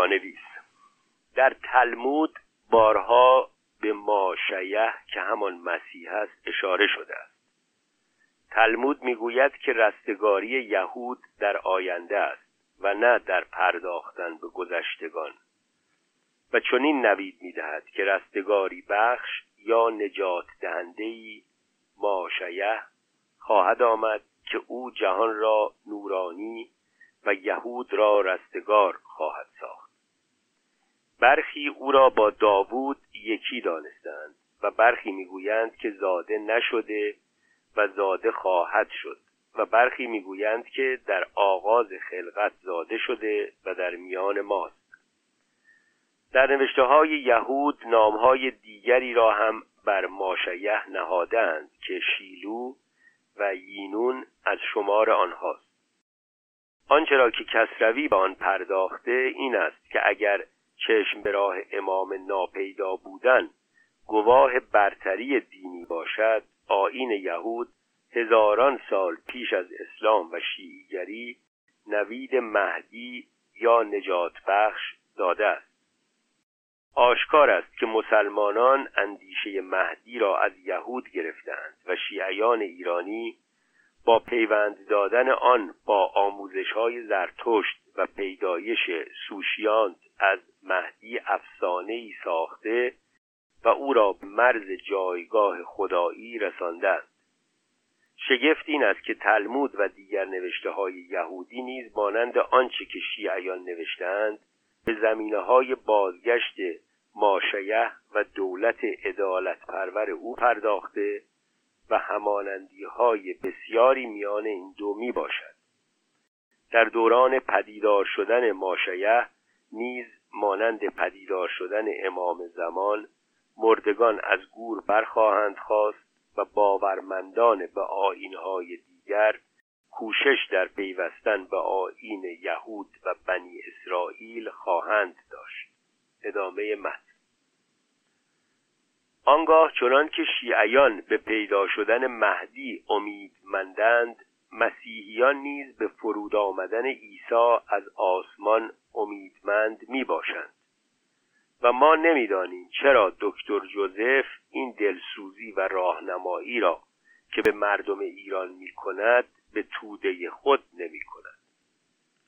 پانویس در تلمود بارها به ماشیه که همان مسیح است اشاره شده است. تلمود می‌گوید که رستگاری یهود در آینده است و نه در پرداختن به گذشتگان. و چنین نوید می‌دهد که رستگاری بخش یا نجات دهندهی ماشیه خواهد آمد که او جهان را نورانی و یهود را رستگار خواهد ساخت. برخی او را با داوود یکی دانستند و برخی می‌گویند که زاده نشده و زاده خواهد شد و برخی می‌گویند که در آغاز خلقت زاده شده و در میان ماست. در نوشته های یهود نامهای دیگری را هم بر ماشیه نهادند که شیلو و یینون از شمار آنهاست. آنچه را که کسروی به آن پرداخته این است که اگر چشم به راه امام ناپیدا بودن گواه برتری دینی باشد آین یهود هزاران سال پیش از اسلام و شیعیگری نوید مهدی یا نجات بخش داده است. آشکار است که مسلمانان اندیشه مهدی را از یهود گرفتند و شیعیان ایرانی با پیوند دادن آن با آموزش های زرتشت و پیدایش سوشیانت از مهدی افسانه ای ساخته و او را مرز جایگاه خدایی رساندند. شگفت این است که تلمود و دیگر نوشته های یهودی نیز مانند آنچه که شیعیان نوشتند به زمینه های بازگشت ماشیه و دولت عدالت پرور او پرداخته و همانندی های بسیاری میان این دو می باشد در دوران پدیدار شدن ماشیه نیز مانند پدیدار شدن امام زمان مردگان از گور برخواهند خواست و باورمندان به آینهای دیگر کوشش در پیوستن به آین یهود و بنی اسرائیل خواهند داشت. ادامه متن. آنگاه چنان که شیعیان به پیدا شدن مهدی امیدمندند مسیحیان نیز به فرود آمدن عیسی از آسمان امیدمند می باشند و ما نمی‌دانیم چرا دکتر جوزف این دلسوزی و راهنمایی را که به مردم ایران می کند به توده خود نمی کند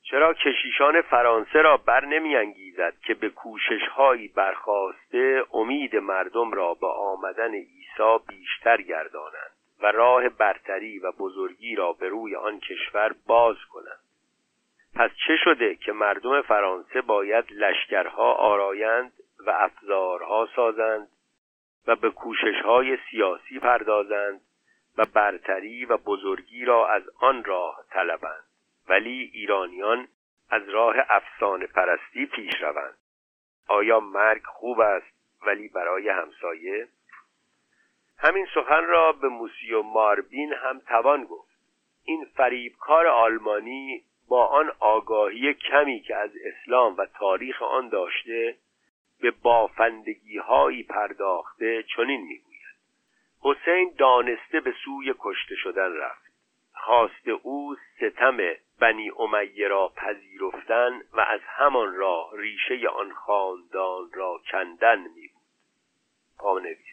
چرا کشیشان فرانسه را بر نمی انگیزد که به کوشش هایی برخواسته امید مردم را به آمدن عیسی بیشتر گردانند و راه برتری و بزرگی را به روی آن کشور باز کنند؟ پس چه شده که مردم فرانسه باید لشکرها آرایند و افزارها سازند و به کوششهای سیاسی پردازند و برتری و بزرگی را از آن راه طلبند ولی ایرانیان از راه افسانه پرستی پیش روند. آیا مرگ خوب است ولی برای همسایه؟ همین سخن را به موسیو ماربین هم توان گفت. این فریبکار آلمانی با آن آگاهی کمی که از اسلام و تاریخ آن داشته به بافندگی هایی پرداخته چنین می‌گوید. حسین دانسته به سوی کشته شدن رفت. خواست او ستم بنی امیه را پذیرفتن و از همان راه ریشه آن خاندان را کندن می بود پانویس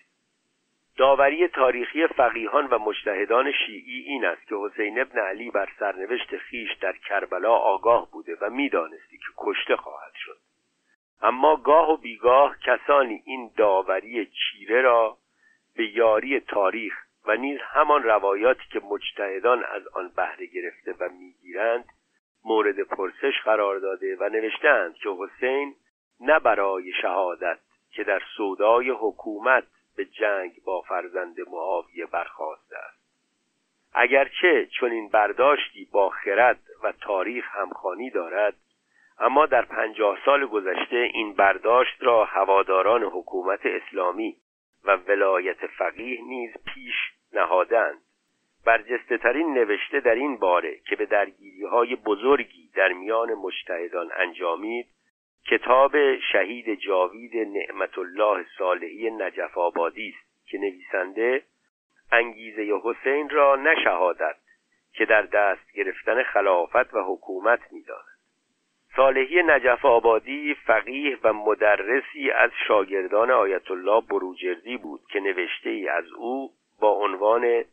داوری تاریخی فقیهان و مجتهدان شیعی این است که حسین ابن علی بر سرنوشت خیش در کربلا آگاه بوده و می‌دانستی که کشته خواهد شد. اما گاه و بیگاه کسانی این داوری چیره را به یاری تاریخ و نیز همان روایاتی که مجتهدان از آن بهره گرفته و می‌گیرند مورد پرسش قرار داده و نوشتند که حسین نه برای شهادت که در سودای حکومت به جنگ با فرزند معاویه برخواسته است. اگرچه چون این برداشتی با خرد و تاریخ همخوانی دارد اما در پنجاه سال گذشته این برداشت را هواداران حکومت اسلامی و ولایت فقیه نیز پیش نهادند. برجسته ترین نوشته در این باره که به درگیری های بزرگی در میان مجتهدان انجامید کتاب شهید جاوید نعمت الله صالحی نجف آبادی است که نویسنده انگیزه حسین را نشهادت که در دست گرفتن خلافت و حکومت می‌داند. صالحی نجف آبادی فقیه و مدرسی از شاگردان آیت الله بروجردی بود که نوشته ای از او با عنوان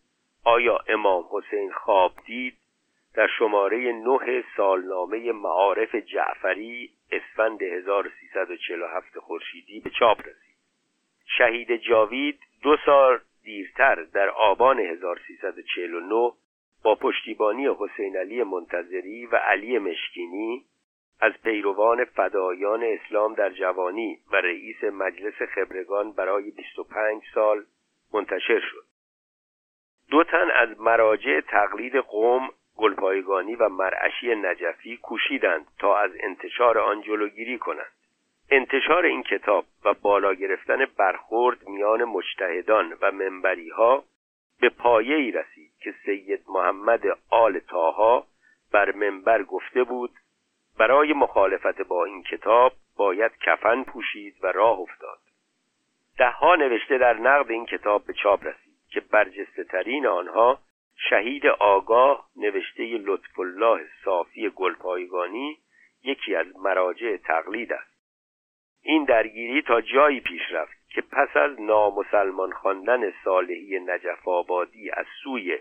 آیا امام حسین خواب دید در شماره نه سالنامه معارف جعفری اسفند 1347 خورشیدی به چاپ رسید. شهید جاوید دو سال دیرتر در آبان 1349 با پشتیبانی حسین علی منتظری و علی مشکینی از پیروان فدایان اسلام در جوانی و رئیس مجلس خبرگان برای 25 سال منتشر شد. دو تن از مراجع تقلید قوم گلپایگانی و مرعشی نجفی کوشیدند تا از انتشار آن جلوگیری کنند. انتشار این کتاب و بالا گرفتن برخورد میان مجتهدان و منبری ها به پایه ای رسید که سید محمد آل تاها بر منبر گفته بود برای مخالفت با این کتاب باید کفن پوشید و راه افتاد. دهها نوشته در نقد این کتاب به چاپ رسید که برجسته ترین آنها شهید آگاه نوشته لطف الله صافی گلپایگانی یکی از مراجع تقلید است. این درگیری تا جایی پیش رفت که پس از نامسلمان خواندن صالحی نجف آبادی از سوی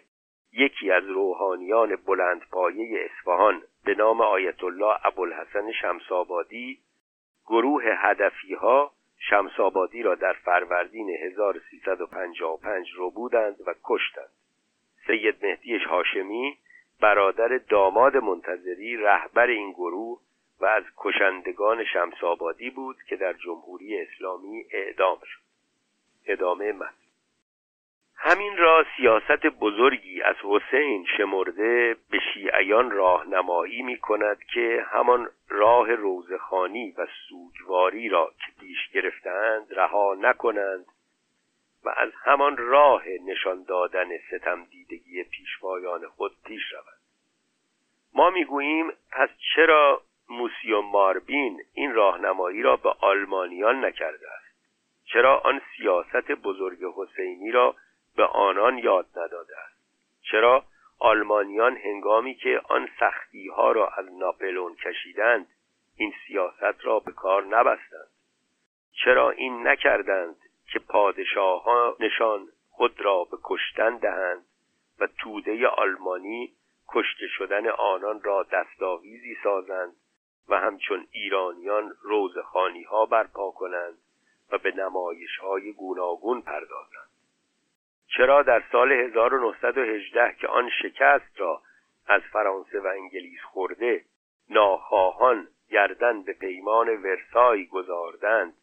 یکی از روحانیان بلندپایه اصفهان به نام آیت الله ابوالحسن شمسابادی گروه هدفی ها را در فروردین 1355 رو و کشتند. سید مهدی هاشمی برادر داماد منتظری رهبر این گروه و از کشندگان شمسابادی بود که در جمهوری اسلامی اعدام شد. ادامه متن همین را سیاست بزرگی از حسین شمرده به شیعیان راهنمایی می کند که همان راه روزخانی و سوگواری را که پیش گرفتند رها نکنند و از همان راه نشان دادن ستم دیدگی پیشوایان خود پیش روند ما می‌گوییم پس چرا موسیو ماربین این راهنمایی را به آلمانیان نکرده است؟ چرا آن سیاست بزرگ حسینی را به آنان یاد نداده است؟ چرا آلمانیان هنگامی که آن سختی ها را از ناپلون کشیدند این سیاست را به کار نبستند؟ چرا این نکردند؟ که نشان خود را به کشتن دهند و توده آلمانی کشته شدن آنان را دستاویزی سازند و همچون ایرانیان روزخانی ها برپا کنند و به نمایش های گوناگون پردازند. چرا در سال 1918 که آن شکست را از فرانسه و انگلیس خورده ناخواهان گردن به پیمان ورسای گذاردند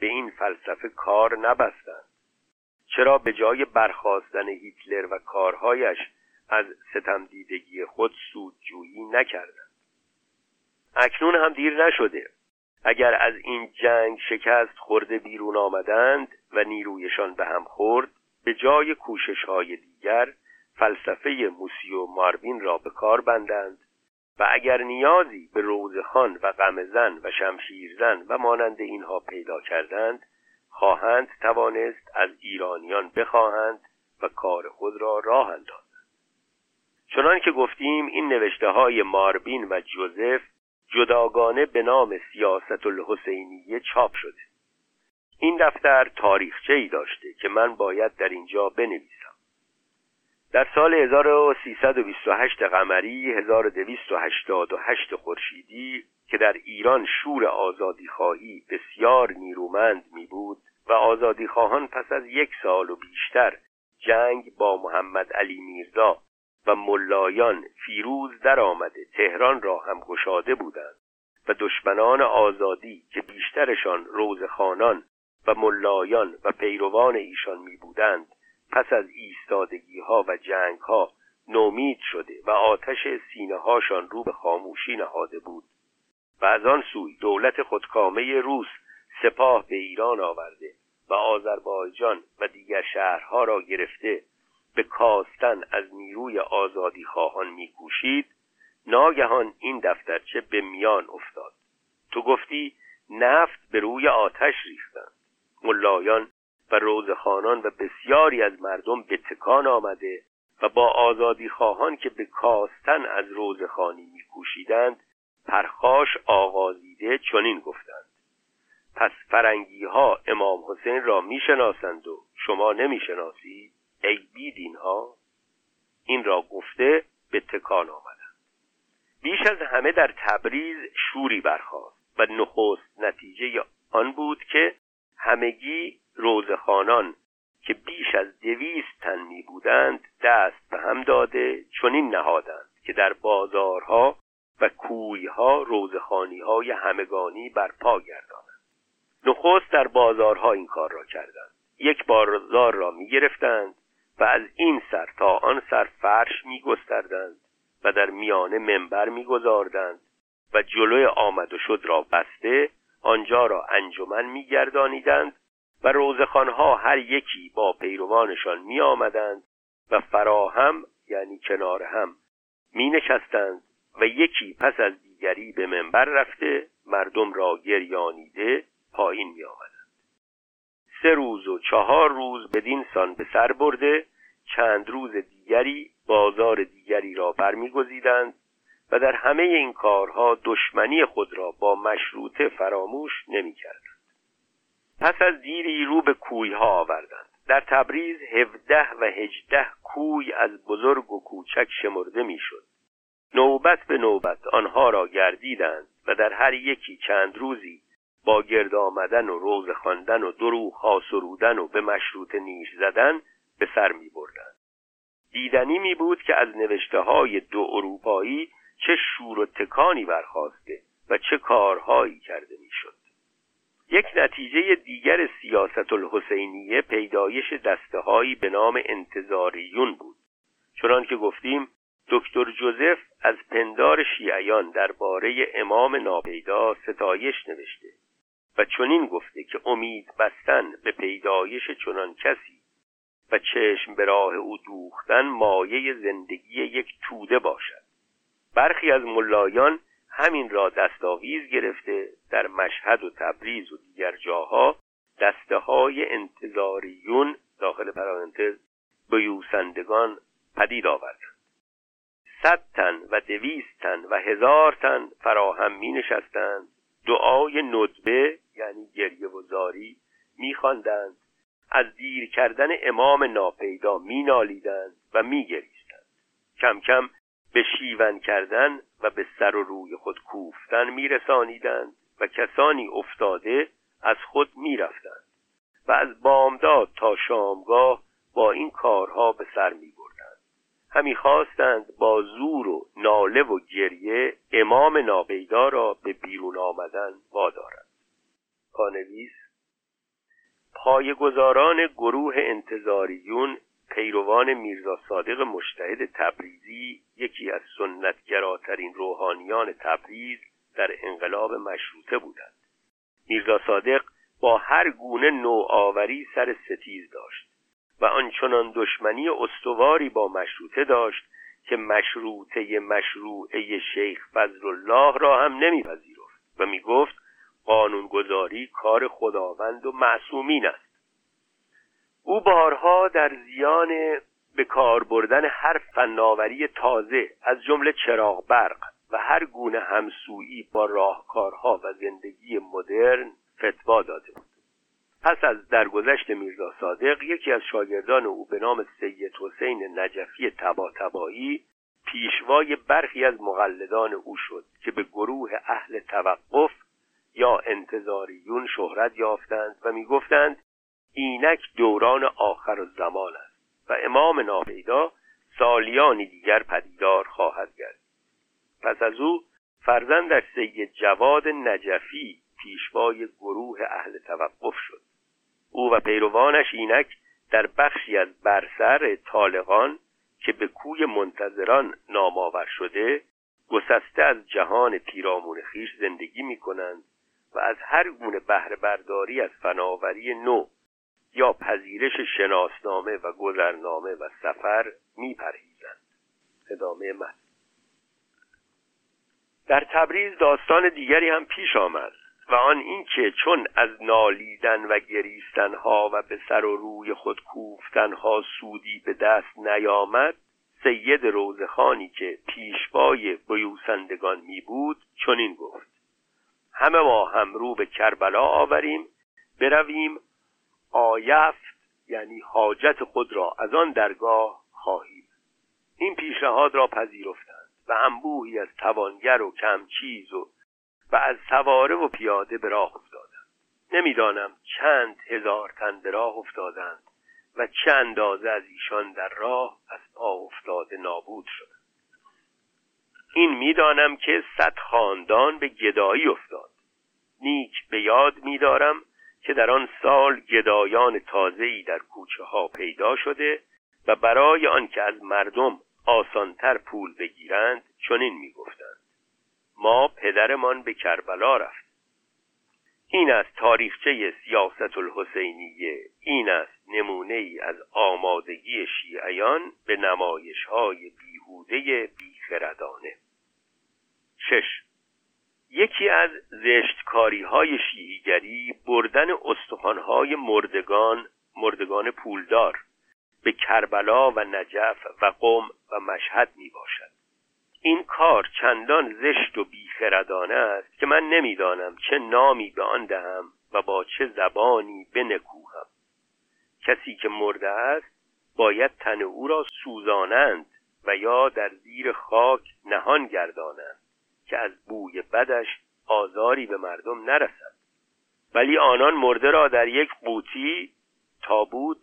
به این فلسفه کار نبستند. چرا به جای برخواستن هیتلر و کارهایش از ستم دیدگی خود سودجویی نکردند؟ اکنون هم دیر نشده. اگر از این جنگ شکست خورده بیرون آمدند و نیرویشان به هم خورد به جای کوشش های دیگر فلسفه موسیو ماروین را به کار بندند و اگر نیازی به روزخان و غمزن و شمشیرزن و مانند اینها پیدا کردند خواهند توانست از ایرانیان بخواهند و کار خود را راه اندازند. چنان که گفتیم این نوشته های ماربین و جوزف جداگانه به نام سیاست الحسینیه چاپ شده. این دفتر تاریخچه ای داشته که من باید در اینجا بنویسم. در سال 1328 قمری 1288 خورشیدی که در ایران شور آزادیخواهی بسیار نیرومند می بود و آزادیخواهان پس از یک سال و بیشتر جنگ با محمد علی میرزا و ملایان فیروز در آمده تهران را هم گشاده بودند و دشمنان آزادی که بیشترشان روزخانان و ملایان و پیروان ایشان می بودند پس از ایستادگی ها و جنگ ها نومید شده و آتش سینه هاشان رو به خاموشی نهاده بود. و از آن سوی دولت خودکامه روس سپاه به ایران آورده و آذربایجان و دیگر شهرها را گرفته به کاستن از نیروی آزادی خواهان میکوشید ناگهان این دفترچه به میان افتاد. تو گفتی نفت به روی آتش ریختند. ملایان و روزخانان و بسیاری از مردم به تکان آمده و با آزادی خواهان که به کاستن از روزخانی میکوشیدند پرخاش آغازیده چنین گفتند. پس فرنگی ها امام حسین را می‌شناسند و شما نمی‌شناسید ای بیدین ها این را گفته به تکان آمدند. بیش از همه در تبریز شوری برخاست و نخست نتیجه آن بود که همگی روزخانان که بیش از دویست تن می بودند دست به هم داده چنین نهادند که در بازارها و کویها روزخانی های همگانی برپا گردانند. نخست در بازارها این کار را کردند. یک بازار را می گرفتند و از این سر تا آن سر فرش می گستردند و در میانه منبر می گذاردند و جلوی آمد و شد را بسته آنجا را انجمن می گردانیدند و روزخانها هر یکی با پیروانشان می آمدند و فراهم یعنی کنار هم می نشستند و یکی پس از دیگری به منبر رفته مردم را گریانیده پایین می آمدند سه روز و چهار روز بدین سان به سر برده چند روز دیگری بازار دیگری را برمیگزیدند و در همه این کارها دشمنی خود را با مشروطه فراموش نمی‌کردند پس از دیری رو به کوی ها آوردند در تبریز هفده و هجده کوی از بزرگ و کوچک شمرده می‌شد نوبت به نوبت آنها را گردیدند و در هر یکی چند روزی با گرد آمدن و روز خواندن و دروغ ها سرودن و به مشروط نیش زدن به سر می بردن. دیدنی می بود که از نوشته های دو اروپایی چه شور و تکانی برخواسته و چه کارهایی کرده می‌شد. یک نتیجه دیگر سیاست الحسینیه پیدایش دسته به نام انتظاریون بود. چنان که گفتیم دکتر جوزف از پندار شیعیان درباره امام ناپیدا ستایش نوشته و چنین گفته که امید بستن به پیدایش چنان کسی و چشم به راه او دوختن مایه زندگی یک توده باشد. برخی از ملایان همین را دستاویز گرفته در مشهد و تبریز و دیگر جاها دسته های انتظاریون داخل پرانتز بیوسندگان پدید آوردند صد تن و دویست تن و هزار تن فراهم می نشستند دعای ندبه یعنی گریه و زاری میخواندند. از دیر کردن امام ناپیدا مینالیدند و میگریستند. کم کم به شیون کردن و به سر و روی خود کوفتن میرسانیدند و کسانی افتاده از خود می‌رفتند و از بامداد تا شامگاه با این کارها به سر می همی خواستند با زور و ناله و گریه امام نابیدا را به بیرون آمدن وادارند. پانویس پایگزاران گروه انتظاریون پیروان میرزا صادق مشتهد تبریزی یکی از سنتگراترین روحانیان تبریز در انقلاب مشروطه بودند. میرزا صادق با هر گونه نوآوری سر ستیز داشت و آنچنان دشمنی استواری با مشروطه داشت که مشروطه مشروعه شیخ فضل الله را هم نمیپذیرفت و می‌گفت قانونگذاری کار خداوند و معصومین است. او بارها در زیان به کار بردن هر فناوری تازه از جمله چراغ برق و هر گونه همسویی با راهکارها و زندگی مدرن فتوا داده بود. پس از درگذشت میرزا صادق یکی از شاگردان او به نام سید حسین نجفی تبا تبایی پیشوای برخی از مقلدان او شد که به گروه اهل توقف یا انتظاریون شهرت یافتند و می‌گفتند اینک دوران آخر زمان است و امام ناپیدا سالیانی دیگر پدیدار خواهد گردید پس از او فرزندش سید جواد نجفی پیشوای گروه اهل توقف شد. او و پیروانش اینک در بخشی از برسر طالقان که به کوی منتظران نامآور شده گسسته از جهان پیرامون خیش زندگی می کنند و از هر گونه بهره برداری از فناوری نو یا پذیرش شناسنامه و گذرنامه و سفر میپرهیزند. ادامه متن. در تبریز داستان دیگری هم پیش آمد و آن اینکه چون از نالیدن و گریستن ها و به سر و روی خود کوفتن ها سودی به دست نیامد سید روزخانی که پیشوای بیوسندگان می بود چنین گفت همه ما هم رو به کربلا آوریم برویم آیفت یعنی حاجت خود را از آن درگاه خواهیم. این پیشنهاد را پذیرفتند و انبوهی از توانگر و کمچیز و و از سواره و پیاده به راه افتادند. نمی‌دانم چند هزار تن به راه افتادند و چه اندازه از ایشان در راه از پا افتاده نابود شد. این می‌دانم که صد خاندان به گدایی افتاد. نیک به یاد میدارم که در آن سال گدایان تازه‌ای در کوچه ها پیدا شده و برای آنکه از مردم آسانتر پول بگیرند چنین می‌گفتند. ما پدرمان به کربلا رفت این است تاریخچه سیاست الحسینیه این است نمونه ای از آمادگی شیعیان به نمایش های بیهوده بیخردانه. شش یکی از زشتکاری های شیعیگری بردن استخوانهای مردگان مردگان پولدار به کربلا و نجف و قم و مشهد می باشد این کار چندان زشت و بیخردانه است که من نمی‌دانم چه نامی به آن دهم و با چه زبانی بنکوهم. کسی که مرده است باید تن او را سوزانند و یا در زیر خاک نهان گردانند. که از بوی بدش آزاری به مردم نرسد. ولی آنان مرده را در یک قوطی تابوت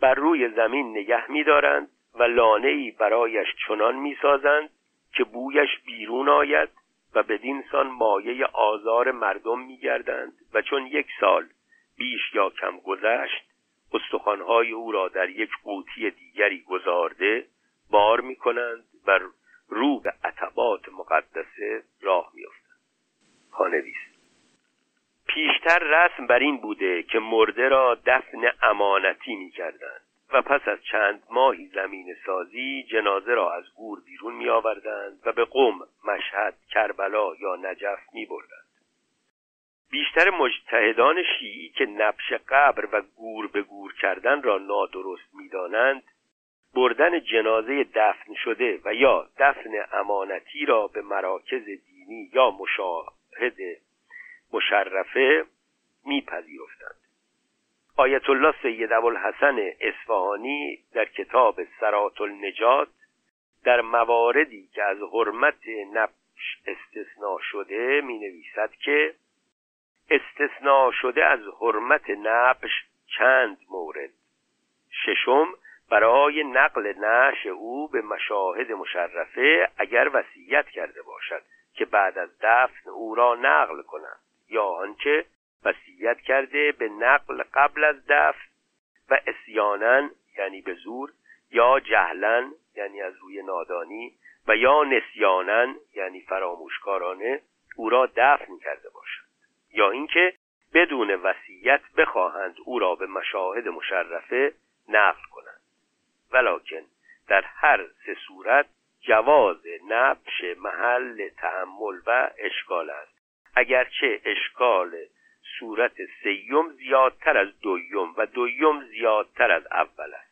بر روی زمین نگه می‌دارند و لانه برایش چنان می‌سازند که بویش بیرون آید و بدین سان مایه آزار مردم میگردند و چون یک سال بیش یا کم گذشت استخوانهای او را در یک قوطی دیگری گذارده بار می‌کنند و رو به عتبات مقدسه راه میافتند پانویس پیشتر رسم بر این بوده که مرده را دفن امانتی می‌کردند و پس از چند ماهی زمین سازی جنازه را از گور بیرون می آوردند و به قم، مشهد، کربلا یا نجف می بردند. بیشتر مجتهدان شیعی که نبش قبر و گور به گور کردن را نادرست می‌دانند بردن جنازه دفن شده و یا دفن امانتی را به مراکز دینی یا مشاهد مشرفه میپذیرفتند. آیت الله سید ابوالحسن اصفهانی در کتاب سرات النجات در مواردی که از حرمت نبش استثناء شده می نویسد که استثناء شده از حرمت نبش چند مورد. ششم برای نقل نش او به مشاهد مشرفه اگر وصیت کرده باشد که بعد از دفن او را نقل کنند یا آنچه وصیت کرده به نقل قبل از دفن و اسیانن یعنی به زور یا جهلن یعنی از روی نادانی و یا نسیانن یعنی فراموشکارانه او را دفن کرده باشند یا اینکه بدون وصیت بخواهند او را به مشاهد مشرفه نقل کنند. ولکن در هر سه صورت جواز نبش محل تحمل و اشکال است. اگرچه اشکال صورت سیم زیادتر از دویم و دویم زیادتر از اول است.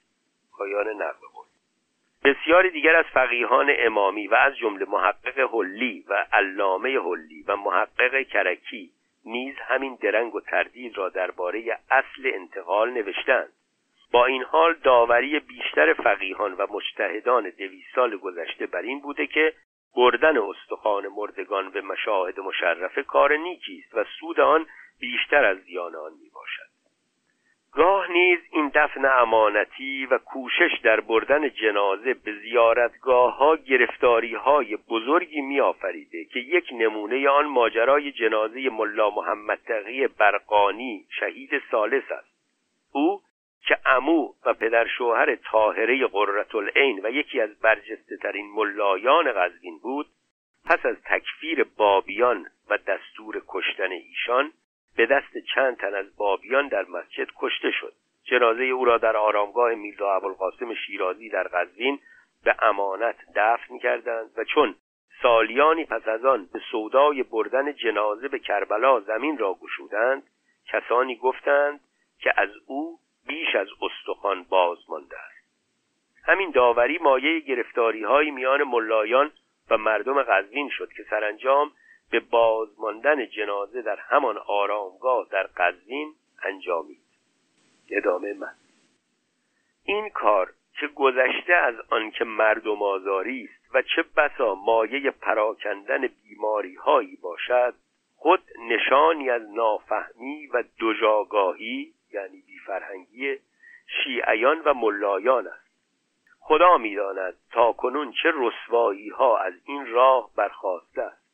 پایان نقل قول. بسیاری دیگر از فقیهان امامی و از جمله محقق حلی و علامه حلی و محقق کرکی نیز همین درنگ و تردید را درباره اصل انتقال نوشتند. با این حال داوری بیشتر فقیهان و مجتهدان دویست سال گذشته بر این بوده که بردن استخوان مردگان به مشاهد مشرفه کار نیکی است و سود آن بیشتر از زیان آن می باشد گاه نیز این دفن امانتی و کوشش در بردن جنازه به زیارتگاه ها گرفتاری های بزرگی می آفریده که یک نمونه آن ماجرای جنازه ملا محمد تقی برقانی شهید سالس است. او که امو و پدر شوهر طاهره قررت العین و یکی از برجسته ترین ملایان قزوین بود پس از تکفیر بابیان و دستور کشتن ایشان به دست چند تن از بابیان در مسجد کشته شد. جنازه او را در آرامگاه میرزا ابوالقاسم شیرازی در قزوین به امانت دفن کردند و چون سالیانی پس از آن به سودای بردن جنازه به کربلا زمین را گشودند کسانی گفتند که از او بیش از استخوان باز مانده است. همین داوری مایه گرفتاری های میان ملایان و مردم قزوین شد که سرانجام به بازماندن جنازه در همان آرامگاه در قزوین انجامید. ادامه من این کار که گذشته از آنکه مردم آزاری است و چه بسا مایه پراکندن بیماری هایی باشد خود نشانی از نافهمی و دژاگاهی یعنی بیفرهنگی شیعیان و ملایان است. خدا می‌داند تا کنون چه رسوایی ها از این راه برخواسته است.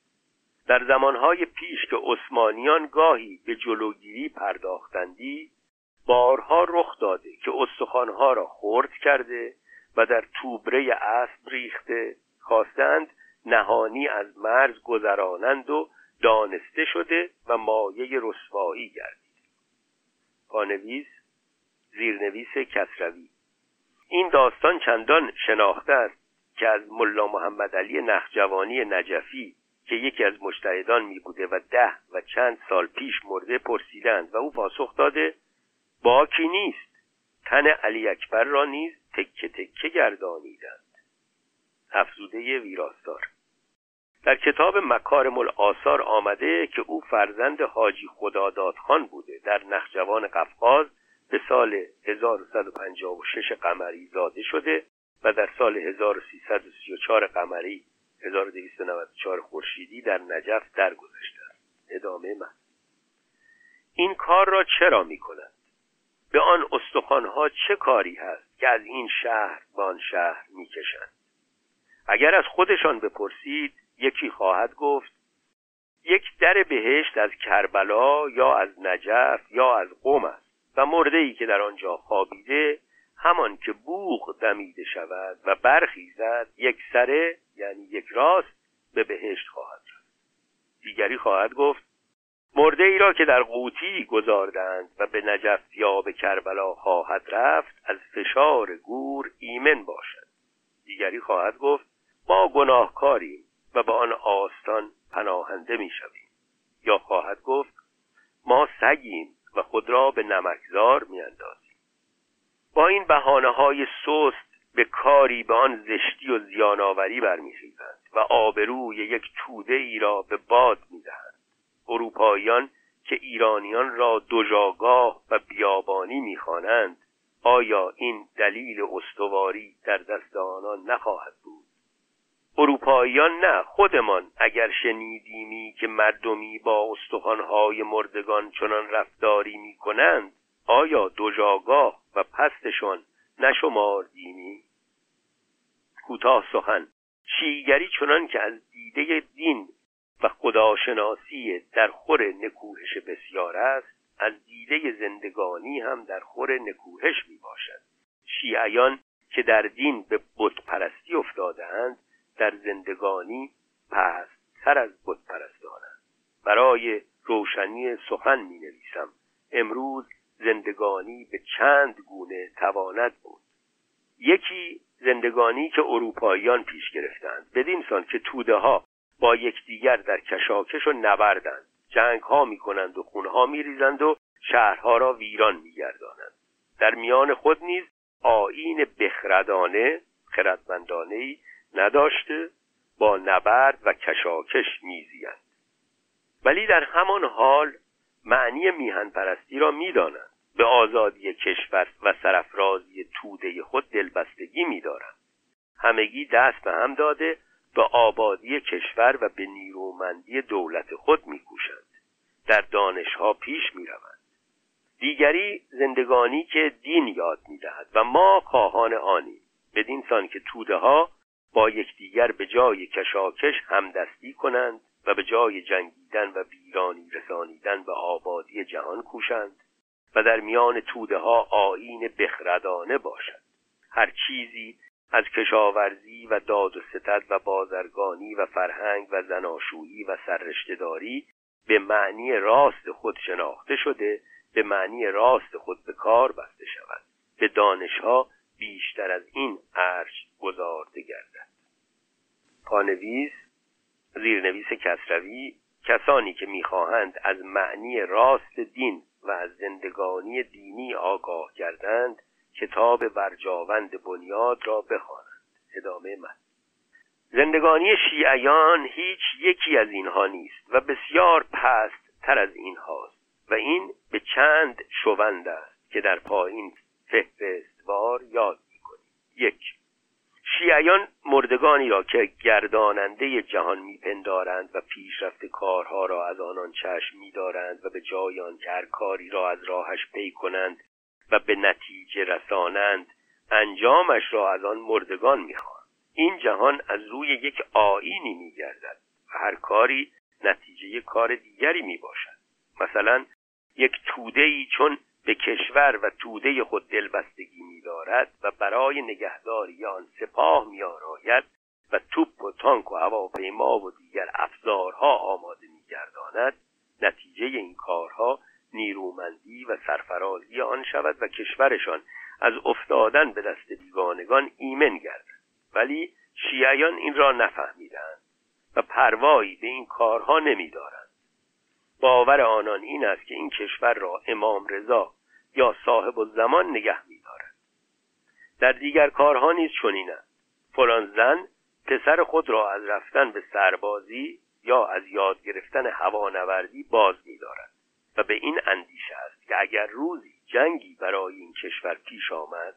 در زمانهای پیش که عثمانیان گاهی به جلوگیری پرداختندی بارها رخ داده که استخوانها را خرد کرده و در توبره اسب ریخته خواستند نهانی از مرز گذرانند و دانسته شده و مایه رسوایی گردید. پانویس زیرنویس کسروی. این داستان چندان شناخته است که از ملا محمد علی نخجوانی نجفی که یکی از مجتهدان می بوده و ده و چند سال پیش مرده پرسیدند و او پاسخ داده باکی نیست. تن علی اکبر را نیز تکه تکه گردانیدند. افزوده ویراستار. در کتاب مکارم الآثار آمده که او فرزند حاجی خداداد خان بوده در نخجوان قفقاز به سال 1156 قمری زاده شده و در سال 1334 قمری 1294 خورشیدی در نجف درگذشته است. ادامه من این کار را چرا می کند به آن استخوانها چه کاری هست که از این شهر به آن شهر می‌کشند؟ اگر از خودشان بپرسید یکی خواهد گفت یک در بهشت از کربلا یا از نجف یا از قوم است. و مرده ای که در آنجا خوابیده همان که بوغ دمیده شود و برخیزد یک سره یعنی یک راست به بهشت خواهد رفت. دیگری خواهد گفت مرده ای را که در قوطی گذاردند و به نجف یا به کربلا خواهد رفت از فشار گور ایمن باشد. دیگری خواهد گفت ما گناهکاریم و به آن آستان پناهنده می شویم یا خواهد گفت ما سگیم و خود را به نمکزار می اندازیم. با این بحانه های سست به کاری به آن زشتی و زیانآوری برمیخیزند و آبروی یک توده ای را به باد می‌دهند اروپاییان که ایرانیان را دژاگاه و بیابانی می‌خوانند آیا این دلیل استواری در دست آنان نخواهد بود اروپاییان نه خودمان. اگر شنیدیمی که مردمی با استخوانهای مردگان چنان رفتاری می‌کنند آیا دژاگاه و پستشان نشماردیمی؟ کوتاه سخن. شیگری چنان که از دیده دین و خداشناسی در خور نکوهش بسیار است از دیده زندگانی هم در خور نکوهش می باشد شیعیان که در دین به بت پرستی افتادند در زندگانی تر از بت پرستانند برای روشنی سخن می نویسم امروز زندگانی به چند گونه تواند بود. یکی زندگانی که اروپاییان پیش گرفتند. بدین سان که توده ها با یکدیگر در کشاکش و نبردند. جنگ ها می کنند و خونها می ریزند و شهرها را ویران می گردانند. در میان خود نیز آین بخردانه خردمندانه نداشته با نبرد و کشاکش میزیند. ولی در همان حال معنی میهن پرستی را می‌دانند. به آزادی کشور و سرفرازی توده خود دلبستگی میدارند. همگی دست به هم داده به آبادی کشور و به نیرومندی دولت خود میکوشند. در دانشها پیش می‌روند. دیگری زندگانی که دین یاد می‌دهد و ما خواهان آنیم. بدین سان که توده ها با یکدیگر به جای کشاکش همدستی کنند و به جای جنگیدن و ویرانی رسانیدن به آبادی جهان کوشند و در میان توده ها آین بخردانه باشد هر چیزی از کشاورزی و داد و ستد و بازرگانی و فرهنگ و زناشویی و سررشتهداری به معنی راست خود شناخته شده به معنی راست خود به کار بسته شود. به دانشها بیشتر از این ارج گذارده گردد. پانویس زیرنویس کسروی کسانی که می‌خواهند از معنی راست دین و از زندگانی دینی آگاه کردند کتاب ورجاوند بنیاد را بخوانند. ادامه من. زندگانی شیعیان هیچ یکی از اینها نیست و بسیار پست تر از اینهاست و این به چند شوند است که در پایین فهرستوار یاد می‌کنیم. یک شیعیان مردگانی را که گرداننده جهان میپندارند و پیشرفت کارها را از آنان چشم میدارند و به جای آن که هر کاری را از راهش پی کنند و به نتیجه رسانند انجامش را از آن مردگان می‌خواهند این جهان از روی یک آینی میگردد و هر کاری نتیجه کار دیگری می‌باشد. مثلا یک توده ای چون به کشور و توده خود دلبستگی می‌دارد و برای نگهداری آن سپاه می‌آراید و توپ و تانک و هواپیما و دیگر افزارها آماده می‌گرداند نتیجه این کارها نیرومندی و سرفرازی آن شود و کشورشان از افتادن به دست بیگانگان ایمن گردد. ولی شیعیان این را نفهمیدند و پروایی به این کارها نمیدارند. باور آنان این است که این کشور را امام رضا یا صاحب و زمان نگه میدارد. در دیگر کارها نیز چنین است. فلان زن پسر خود را از رفتن به سربازی یا از یاد گرفتن هوانوردی باز میدارد و به این اندیشه است که اگر روزی جنگی برای این کشور پیش آمد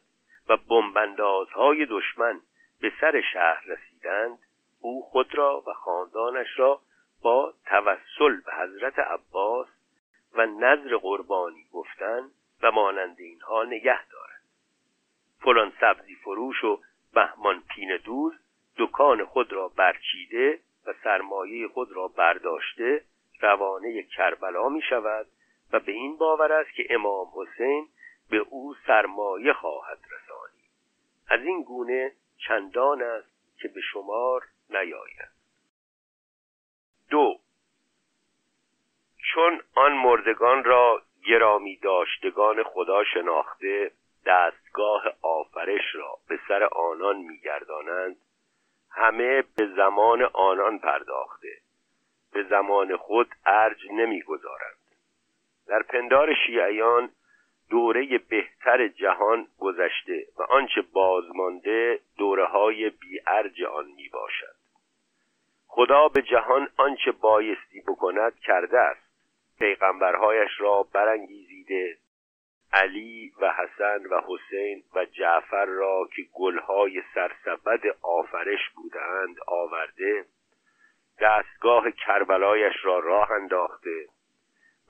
و بمبندازهای دشمن به سر شهر رسیدند او خود را و خاندانش را با توسل به حضرت عباس و نظر قربانی گفتن و مانند اینها نگه دارد. فلان سبزی فروش و بهمان پین دوز دکان خود را برچیده و سرمایه خود را برداشته روانه کربلا می شود و به این باور است که امام حسین به او سرمایه خواهد رسانی. از این گونه چندان است که به شمار نیاید. دو. چون آن مردگان را گرامی داشتگان خدا شناخته دستگاه آفرش را به سر آنان میگردانند همه به زمان آنان پرداخته. به زمان خود ارج نمی‌گذارند. در پندار شیعیان دوره بهتر جهان گذشته و آنچه بازمانده دوره های بی ارج آن می باشد خدا به جهان آنچه بایستی بکند کرده است. پیغمبرهایش را برانگیزیده علی و حسن و حسین و جعفر را که گلهای سرسبد آفرش بودند آورده دستگاه کربلایش را راه انداخته.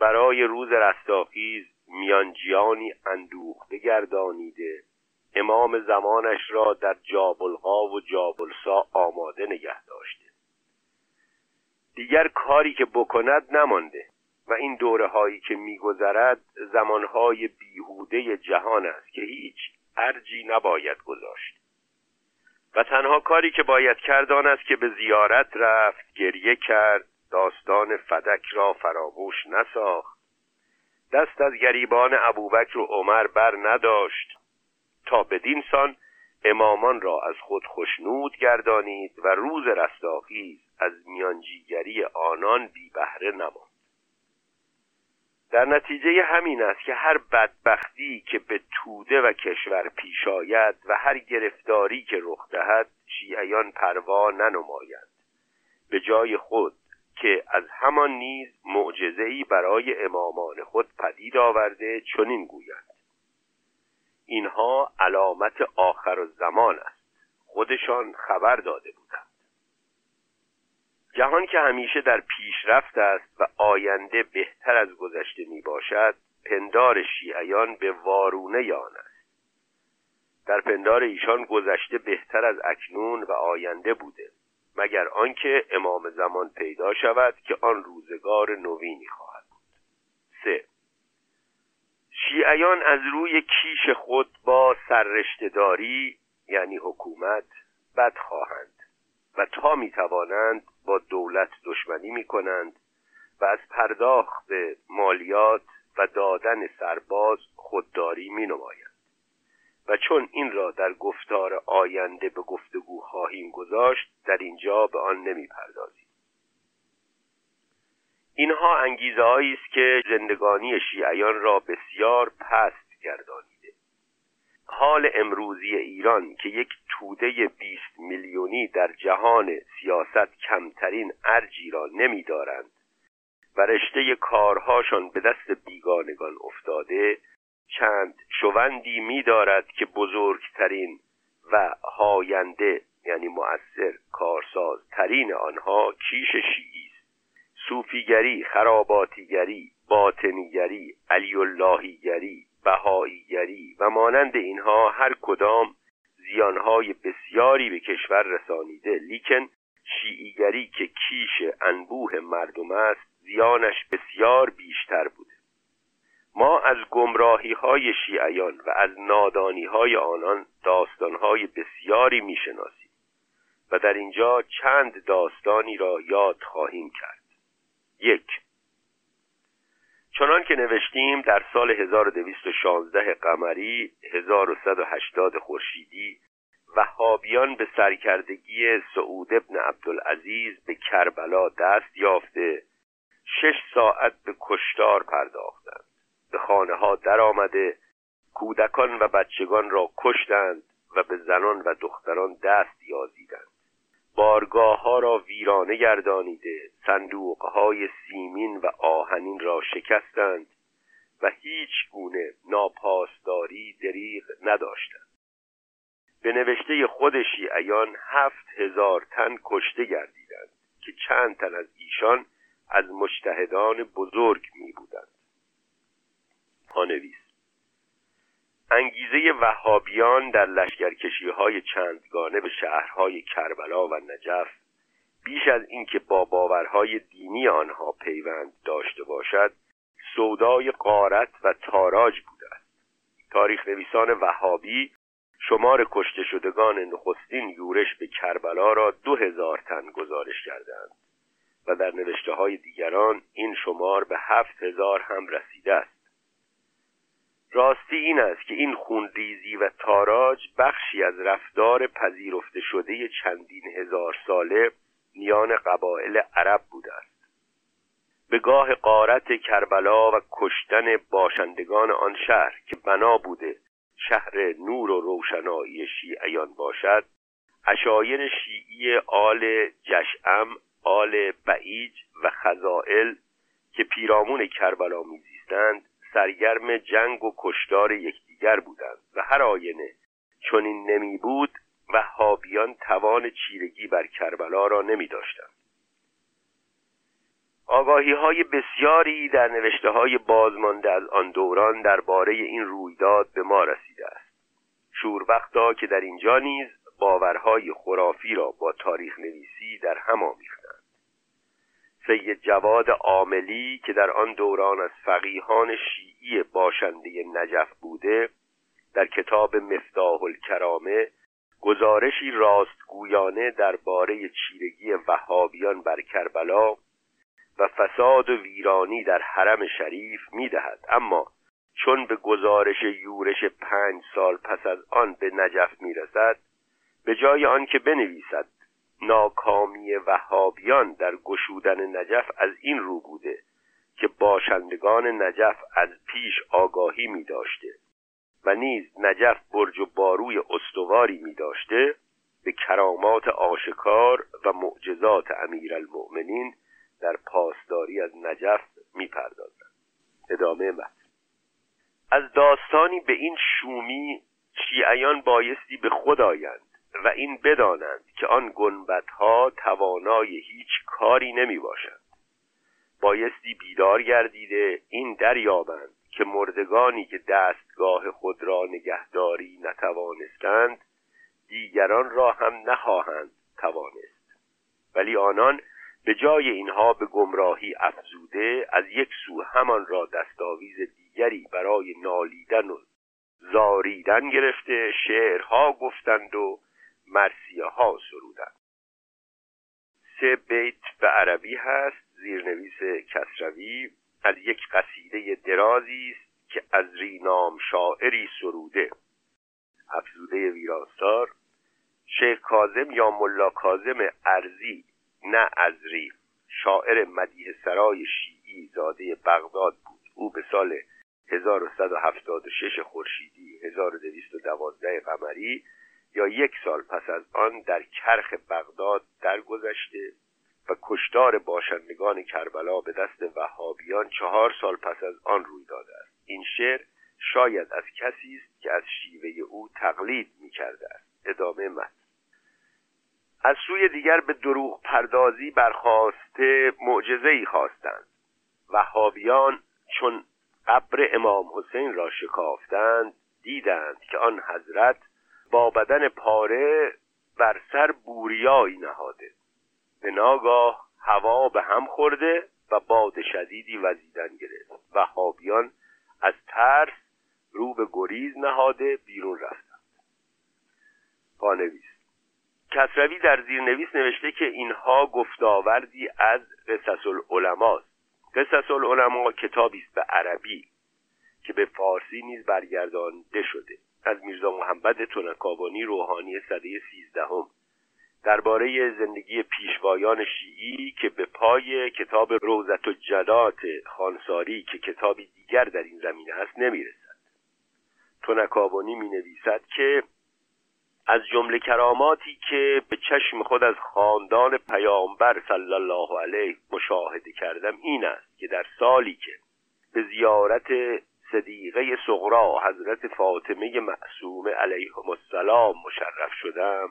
برای روز رستاخیز میانجیانی اندوخته گردانیده. امام زمانش را در جابلها و جابلسا آماده نگه داشته. دیگر کاری که بکند نمانده و این دوره هایی که میگذرد زمانهای بیهوده جهان است که هیچ ارجی نباید گذاشت. و تنها کاری که باید کردان است که به زیارت رفت گریه کرد داستان فدک را فراموش نساخت. دست از گریبان ابوبکر و عمر بر نداشت تا بدین سان امامان را از خود خشنود گردانید و روز رستاخیز از میانجیگری آنان بی بهره نماند. در نتیجه همین است که هر بدبختی که به توده و کشور پیش آید و هر گرفتاری که رخ دهد شیعیان پروا ننمایند. به جای خود که از همان نیز معجزهای برای امامان خود پدید آورده چنین گویند. اینها علامت آخر زمان است. خودشان خبر داده بودند. جهان که همیشه در پیشرفت است و آینده بهتر از گذشته می باشد پندار شیعیان به وارونه آن است. در پندار ایشان گذشته بهتر از اکنون و آینده بوده مگر آنکه امام زمان پیدا شود که آن روزگار نوینی خواهد بود. سه شیعیان از روی کیش خود با سررشتهداری یعنی حکومت بد خواهند و تا می توانند با دولت دشمنی می کنند و از پرداخت مالیات و دادن سرباز خودداری می نمایند و چون این را در گفتار آینده به گفتگو خواهیم گذاشت در اینجا به آن نمی پردازیم اینها انگیزه است که زندگانی شیعیان را بسیار پست گردانیده. حال امروزی ایران که یک توده 20 میلیونی در جهان سیاست کمترین ارجی را نمیدارند و رشته کارهاشان به دست بیگانگان افتاده چند شوندی میدارد که بزرگترین و هاینده یعنی مؤثر کارساز ترین آنها کیش شیعی صوفیگری خراباتیگری باطنیگری علی اللهیگری بهاییگری و مانند اینها هر کدام زیانهای بسیاری به کشور رسانیده. لیکن شیعیگری که کیش انبوه مردم است زیانش بسیار بیشتر بوده. ما از گمراهی های شیعیان و از نادانی های آنان داستان های بسیاری می‌شناسیم و در اینجا چند داستانی را یاد خواهیم کرد. یک. چنان که نوشتیم در سال 1216 قمری 1180 خورشیدی وهابیان به سرکردگی سعود ابن عبدالعزیز به کربلا دست یافته شش ساعت به کشتار پرداختند. به خانه ها در آمده کودکان و بچگان را کشتند و به زنان و دختران دست یازیدند. بارگاه ها را ویرانه گردانیده صندوق های سیمین و آهنین را شکستند و هیچ گونه ناپاسداری دریغ نداشتند. به نوشته خود شیعیان هفت هزار تن کشته گردیدند که چند تن از ایشان از مجتهدان بزرگ می بودند پانویس انگیزه وهابیان در لشکرکشی های چندگانه به شهرهای کربلا و نجف بیش از اینکه با باورهای دینی آنها پیوند داشته باشد سودای قارت و تاراج بوده است. تاریخ نویسان وهابی شمار کشته شدگان نخستین یورش به کربلا را دو هزار تن گزارش کردند و در نوشته های دیگران این شمار به هفت هزار هم رسیده است. راستی این است که این خونریزی و تاراج بخشی از رفتار پذیرفته شده چندین هزار ساله میان قبایل عرب بوده است. به گاه قارت کربلا و کشتن باشندگان آن شهر که بنا بوده شهر نور و روشنایی شیعیان باشد اشایر شیعی آل جشعم آل بعیج و خزائل که پیرامون کربلا میزیستند سرگرم جنگ و کشتار یکدیگر بودند و هر آینه چون این نمی بود و هابیان توان چیرگی بر کربلا را نمی داشتند. آگاهی های بسیاری در نوشته های بازمانده از آن دوران درباره این رویداد به ما رسیده است. شوربختا که در اینجا نیز باورهای خرافی را با تاریخ نویسی در هم آمیختند سید جواد عاملی که در آن دوران از فقیهان شیعی باشنده نجف بوده در کتاب مفتاح الکرامه گزارشی راستگویانه درباره چیرگی وهابیان بر کربلا و فساد و ویرانی در حرم شریف می‌دهد. اما چون به گزارش یورش پنج سال پس از آن به نجف می‌رسد به جای آنکه بنویسد ناکامی وهابیان در گشودن نجف از این رو بوده که باشندگان نجف از پیش آگاهی می داشته و نیز نجف برج و باروی استواری می داشته به کرامات آشکار و معجزات امیرالمؤمنین در پاسداری از نجف می پردازند. ادامه متن از داستانی به این شومی شیعیان بایستی به خود آیند و این بدانند که آن گنبدها توانای هیچ کاری نمی باشند بایستی بیدار گردیده این دریابند که مردگانی که دستگاه خود را نگهداری نتوانستند دیگران را هم نخواهند توانست. ولی آنان به جای اینها به گمراهی افزوده از یک سو همان را دستاویز دیگری برای نالیدن و زاریدن گرفته شعرها گفتند و مرسیه ها سرودن. سه بیت به عربی هست زیرنویس کسروی از یک قصیده درازی است که از رینام شاعری سروده. افزوده ویراستار شیخ کازم یا ملا کازم ارزی نه ازری. شاعر مدیه سرای شیعی زاده بغداد بود. او به سال 1176 خورشیدی 1212 قمری یا یک سال پس از آن در کرخ بغداد درگذشته و کشتار باشندگان کربلا به دست وهابیان چهار سال پس از آن روی داده است. این شعر شاید از کسی است که از شیوه او تقلید می کرده است. ادامه متن. از سوی دیگر به دروغ پردازی برخواسته معجزه ای خواستند. وهابیان چون قبر امام حسین را شکافتند دیدند که آن حضرت با بدن پاره بر سر بوریایی نهاده. به ناگاه هوا به هم خورده و باد شدیدی وزیدن گرفت و حابیان از ترس رو به گریز نهاده بیرون رفتند. پانویس کسروی در زیرنویس نوشته که اینها گفتاوردی از قصص العلماست قصص العلماء کتابی است به عربی که به فارسی نیز برگردانده شده. از میرزا محمد تنکابانی روحانی سده سیزدهم. درباره زندگی پیشوایان شیعی که به پای کتاب روزت و جدات خانساری که کتابی دیگر در این زمینه است نمی‌رسد. تنکابانی می نویسد که از جمله کراماتی که به چشم خود از خاندان پیامبر صلی الله علیه مشاهده کردم این است که در سالی که به زیارت صدیقه صغرا حضرت فاطمه معصومه علیهم السلام مشرف شدم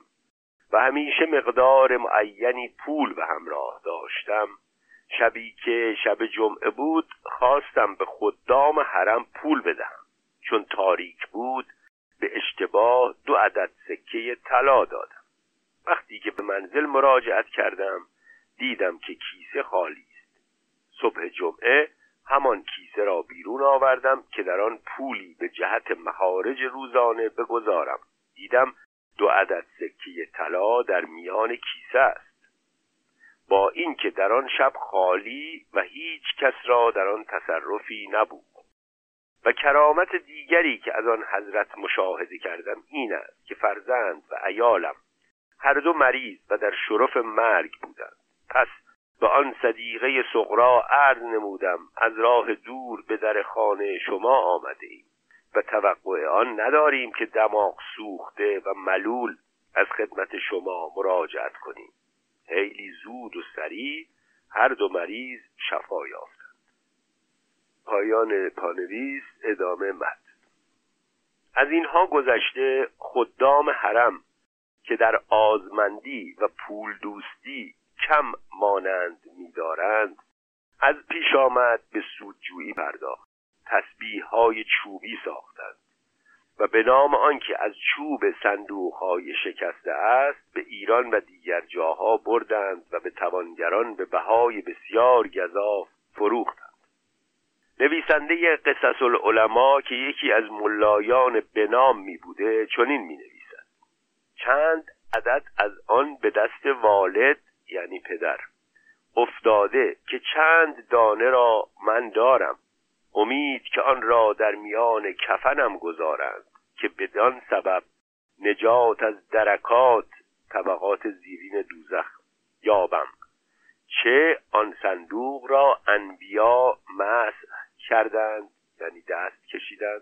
و همیشه مقدار معینی پول به همراه داشتم. شبی که شب جمعه بود خواستم به خدام حرم پول بدهم. چون تاریک بود به اشتباه دو عدد سکه طلا دادم. وقتی که به منزل مراجعت کردم دیدم که کیسه خالی است. صبح جمعه همان کیسه را بیرون آوردم که در آن پولی به جهت مخارج روزانه بگذارم. دیدم دو عدد سکه طلا در میان کیسه است. با اینکه در آن شب خالی و هیچ کس را در آن تصرفی نبود. و کرامت دیگری که از آن حضرت مشاهده کردم این است که فرزند و ایالم هر دو مریض و در شرف مرگ بودند. پس به آن صدیقه سغرا عرض نمودم از راه دور به در خانه شما آمده ایم. و توقع آن نداریم که دماغ سوخته و ملول از خدمت شما مراجعت کنیم. خیلی زود و سریع هر دو مریض شفا یافتند. پایان پانویس ادامه مد. از اینها گذشته خدام حرم که در آزمندی و پول دوستی کم مانند می‌دارند از پیش آمد به سودجویی پرداخت تسبیح های چوبی ساختند و به نام آنکه از چوب صندوق های شکسته است به ایران و دیگر جاها بردند و به توانگران به بهای بسیار گذاف فروختند. نویسنده قصص العلماء که یکی از ملایان بنام می بوده چنین می نویسد. چند عدد از آن به دست والد یعنی پدر. افتاده که چند دانه را من دارم. امید که آن را در میان کفنم گذارند که بدان سبب نجات از درکات طبقات زیرین دوزخ یابم. چه آن صندوق را انبیا مسح کردند یعنی دست کشیدند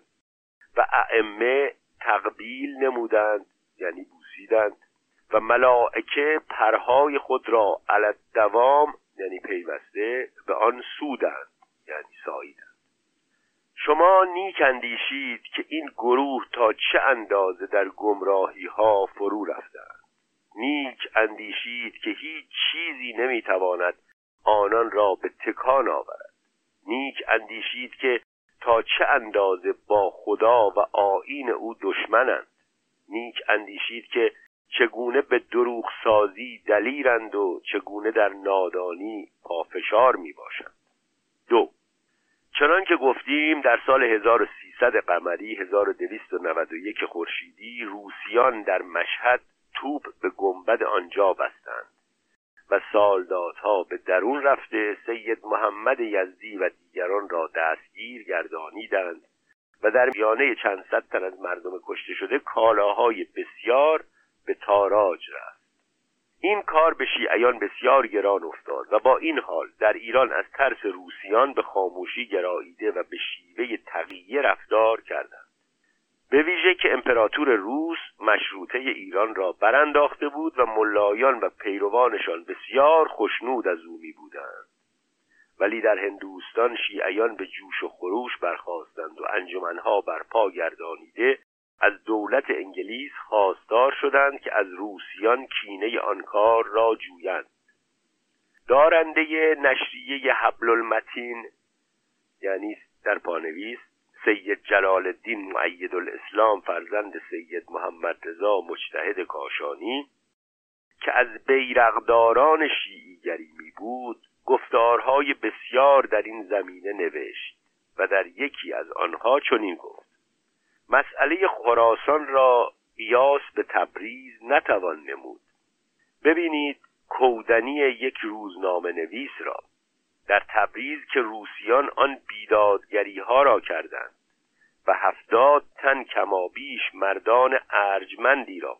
و ائمه تقبیل نمودند یعنی بوسیدند. و ملائکه پرهای خود را علت دوام یعنی پیوسته به آن سودند یعنی ساییدند. شما نیک اندیشید که این گروه تا چه اندازه در گمراهی ها فرو رفتند. نیک اندیشید که هیچ چیزی نمی‌تواند آنان را به تکان آورد. نیک اندیشید که تا چه اندازه با خدا و آین او دشمنند. نیک اندیشید که چگونه به دروغ سازی دلیرند و چگونه در نادانی پافشار می باشند دو چنان که گفتیم در سال 1300 قمری 1291 خورشیدی روسیان در مشهد توپ به گنبد آنجا بستند و سالدادها به درون رفته سید محمد یزدی و دیگران را دستگیر گردانیدند و در میانه چند صد تن از مردم کشته شده کالاهای بسیار به تاراج رفت. این کار به شیعیان بسیار گران افتاد و با این حال در ایران از ترس روسیان به خاموشی گراییده و به شیوه تقیه به ویژه که امپراتور روس مشروطه ایران را برانداخته بود و ملایان و پیروانشان بسیار خشنود از او می بودند ولی در هندوستان شیعیان به جوش و خروش برخواستند و انجمنها برپا گردانیده از دولت انگلیس خواستار شدند که از روسیان کینه آن کار را جویند. دارنده نشریه حبل المتین یعنی در پانویس سید جلال الدین معید الاسلام فرزند سید محمد رضا مجتهد کاشانی که از بیرقداران شیعیگری می بود گفتارهای بسیار در این زمینه نوشت و در یکی از آنها چنین گفت. مسئله خراسان را قیاس به تبریز نتوان نمود. ببینید کودنی یک روزنامه نویس را. در تبریز که روسیان آن بیدادگری ها را کردند و هفتاد تن کمابیش مردان ارجمندی را.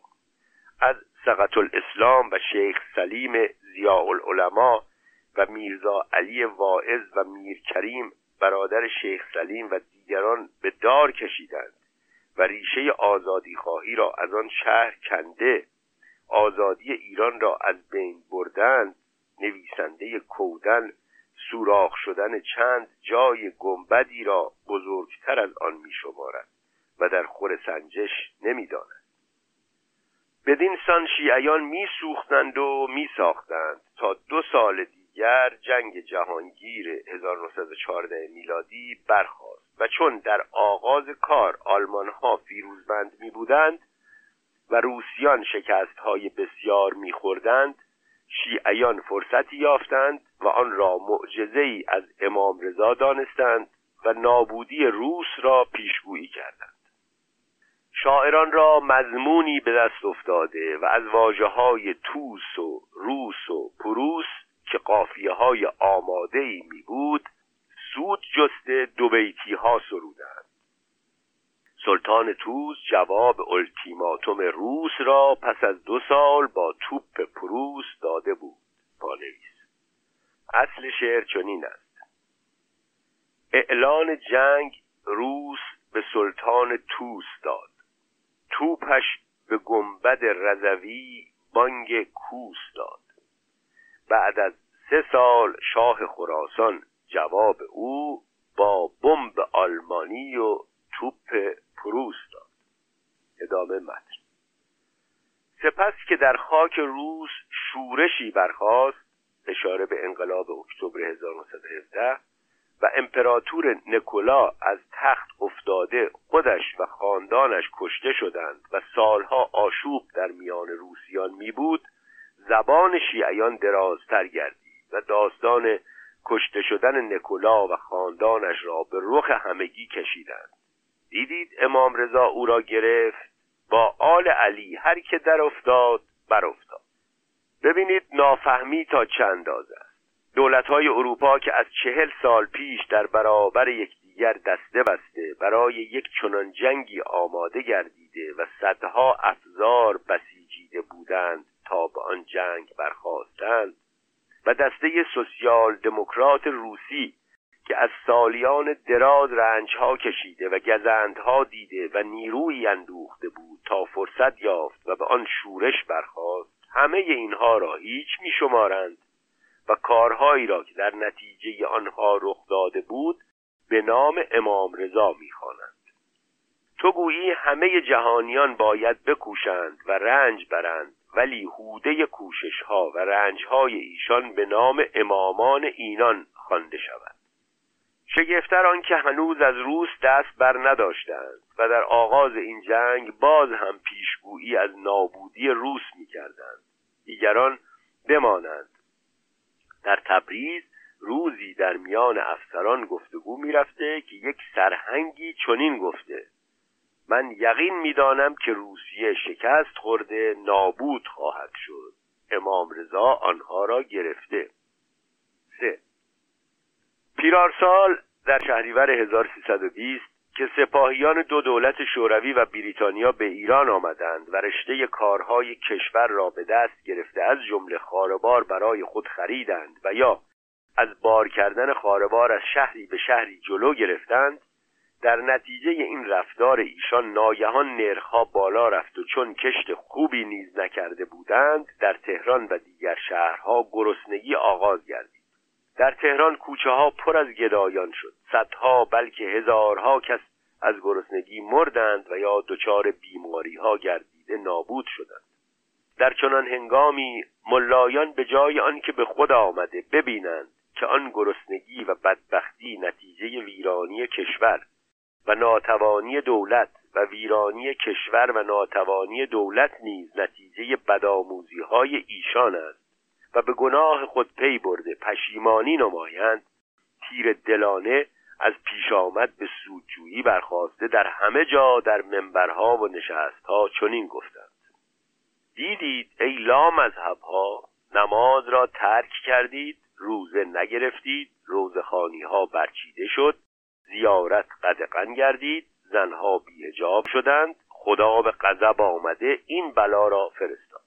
از سقط الاسلام و شیخ سلیم زیاء العلماء و میرزا علی واعظ و میر کریم برادر شیخ سلیم و دیگران به دار کشیدند. و ریشه آزادی خواهی را از آن شهر کنده آزادی ایران را از بین بردند نویسنده کودن سوراخ شدن چند جای گنبدی را بزرگتر از آن می شمارد و در خور سنجش نمی داند. بدین سان شیعیان می و می ساختند تا دو سال دیگر جنگ جهانگیر 1914 میلادی برخاست و چون در آغاز کار آلمان ها فیروزمند می بودند و روسیان شکست های بسیار می خوردند شیعیان فرصتی یافتند و آن را معجزه ای از امام رضا دانستند و نابودی روس را پیشگویی کردند. شاعران را مضمونی به دست افتاده و از واجه های توس و روس و پروس که قافیه های آماده ای می بود سود جسته دو بیتی ها سرودند. سلطان توس جواب التیماتوم روس را پس از دو سال با توپ پروس داده بود پانویس. اصل شعر چنین است. اعلان جنگ روس به سلطان توس داد. توپش به گنبد رضوی بانگ کوس داد. بعد از سه سال شاه خراسان جواب او با بمب آلمانی و توپ پروس داد. ادامه متن. سپس که در خاک روس شورشی برخاست اشاره به انقلاب اکتبر 1917 و امپراتور نکولا از تخت افتاده خودش و خاندانش کشته شدند و سالها آشوب در میان روسیان می بود زبان شیعیان درازتر گردید و داستان کشته شدن نکولا و خاندانش را به رخ همگی کشیدند. دیدید امام رضا او را گرفت با آل علی هر که در افتاد بر افتاد ببینید نافهمی تا چند اندازه است. دولت های اروپا که از چهل سال پیش در برابر یکدیگر دسته بسته برای یک چنان جنگی آماده گردیده و صدها افزار بسیجیده بودند تا به آن جنگ برخواستند و دسته سوسیال دموکرات روسی که از سالیان دراز رنجها کشیده و گزندها دیده و نیروی اندوخته بود تا فرصت یافت و به آن شورش برخاست همه اینها را هیچ می شمارند و کارهایی را که در نتیجه آنها رخ داده بود به نام امام رضا می‌خوانند. تو گویی همه جهانیان باید بکوشند و رنج برند ولی حوده کوشش ها و رنج های ایشان به نام امامان اینان خوانده شود شگفتر آن که هنوز از روس دست بر نداشتند و در آغاز این جنگ باز هم پیشگویی از نابودی روس می‌کردند. دیگران بمانند. در تبریز روزی در میان افسران گفتگو می‌رفته که یک سرهنگی چنین گفته. من یقین می‌دانم که روسیه شکست خورده نابود خواهد شد. امام رضا آنها را گرفته. سه. پیرارسال در شهریور 1320 که سپاهیان دو دولت شوروی و بریتانیا به ایران آمدند و رشته کارهای کشور را به دست گرفته از جمله خاربار برای خود خریدند و یا از بار کردن خاربار از شهری به شهری جلو گرفتند در نتیجه این رفتار ایشان ناگهان نرخها بالا رفت و چون کشت خوبی نیز نکرده بودند در تهران و دیگر شهرها گرسنگی آغاز گردید. در تهران کوچه ها پر از گدایان شد. صدها بلکه هزارها کس از گرسنگی مردند و یا دچار بیماری ها گردیده نابود شدند. در چنان هنگامی ملایان به جای آنکه به خود آمده ببینند که آن گرسنگی و بدبختی نتیجه ویرانی کشور و ناتوانی دولت و ویرانی کشور و ناتوانی دولت نیز نتیجه بدآموزی های ایشان است و به گناه خود پی برده پشیمانی نمایند تیر دلانه از پیش آمد به سودجویی برخواسته در همه جا در منبرها و نشستها چنین گفتند. دیدید ای لامذهبها نماز را ترک کردید روزه نگرفتید روزخانی ها برچیده شد زیارت قدقن گردید زنها بیهجاب شدند خدا به غضب آمده این بلا را فرستاد.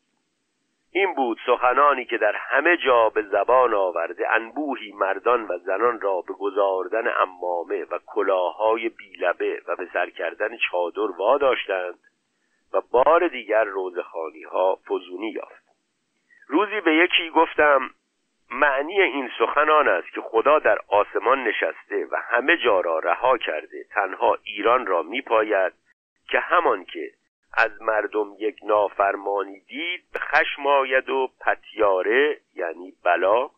این بود سخنانی که در همه جا به زبان آورده انبوهی مردان و زنان را به گذاردن امامه و کلاههای بیلبه و به سر کردن چادر واداشتند و بار دیگر روزخانی ها فزونی یافت. روزی به یکی گفتم معنی این سخن آن است که خدا در آسمان نشسته و همه جا را رها کرده تنها ایران را میپاید که همان که از مردم یک نافرمانی دید به خشم آید و پتیاره یعنی بلا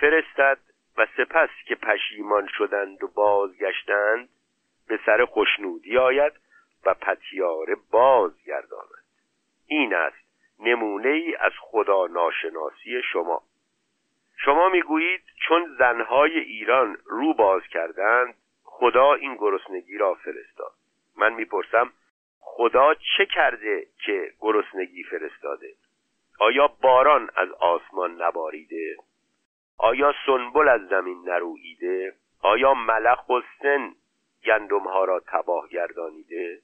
فرستد و سپس که پشیمان شدند و بازگشتند به سر خوشنودی آید و پتیاره بازگرداند. این است نمونه ای از خدا ناشناسی شما. شما می‌گویید چون زنهای ایران رو باز کردند خدا این گرسنگی را فرستاد. من می‌پرسم خدا چه کرده که گرسنگی فرستاده؟ آیا باران از آسمان نباریده؟ آیا سنبل از زمین نرویده؟ آیا ملخ و سن گندمها را تباه گردانیده؟